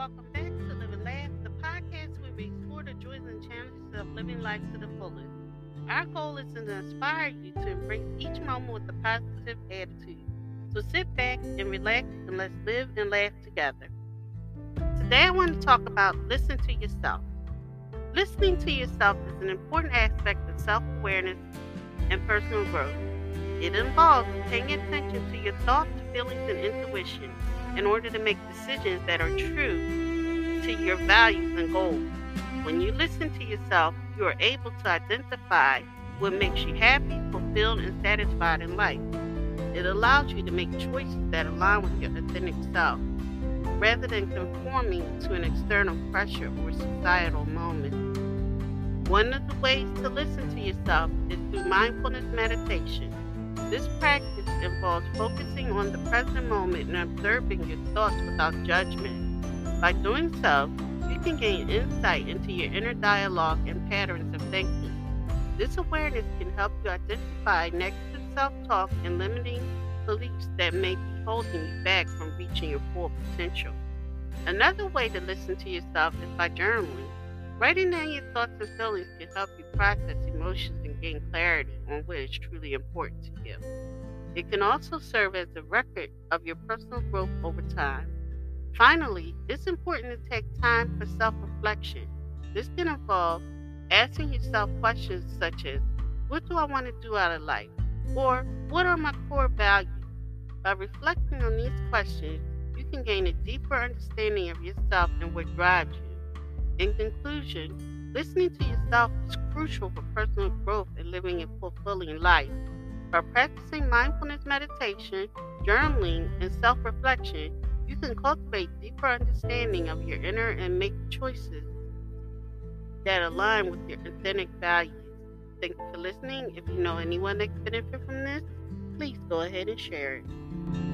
welcome back to Live and Laugh, the podcast where we explore the joys and challenges of living life to the fullest. Our goal is to inspire you to embrace each moment with a positive attitude. So sit back and relax and let's live and laugh together. Today, I want to talk about listen to yourself. Listening to yourself is an important aspect of self awareness and personal growth. It involves paying attention to your thoughts, feelings, and intuition in order to make decisions that are true to your values and goals. When you listen to yourself, you are able to identify what makes you happy, fulfilled, and satisfied in life. It allows you to make choices that align with your authentic self, rather than conforming to an external pressure or societal moment. One of the ways to listen to yourself is through mindfulness meditation. This practice involves focusing on the present moment and observing your thoughts without judgment. By doing so, you can gain insight into your inner dialogue and patterns of thinking. This awareness can help you identify negative self talk and limiting beliefs that may be holding you back from reaching your full potential. Another way to listen to yourself is by journaling. Writing down your thoughts and feelings can help you process emotions and gain clarity on what is truly important to you. It can also serve as a record of your personal growth over time. Finally, it's important to take time for self reflection. This can involve asking yourself questions such as What do I want to do out of life? or What are my core values? By reflecting on these questions, you can gain a deeper understanding of yourself and what drives you. In conclusion, listening to yourself is crucial for personal growth and living a fulfilling life. By practicing mindfulness meditation, journaling, and self reflection, you can cultivate deeper understanding of your inner and make choices that align with your authentic values. Thank you for listening. If you know anyone that could benefit from this, please go ahead and share it.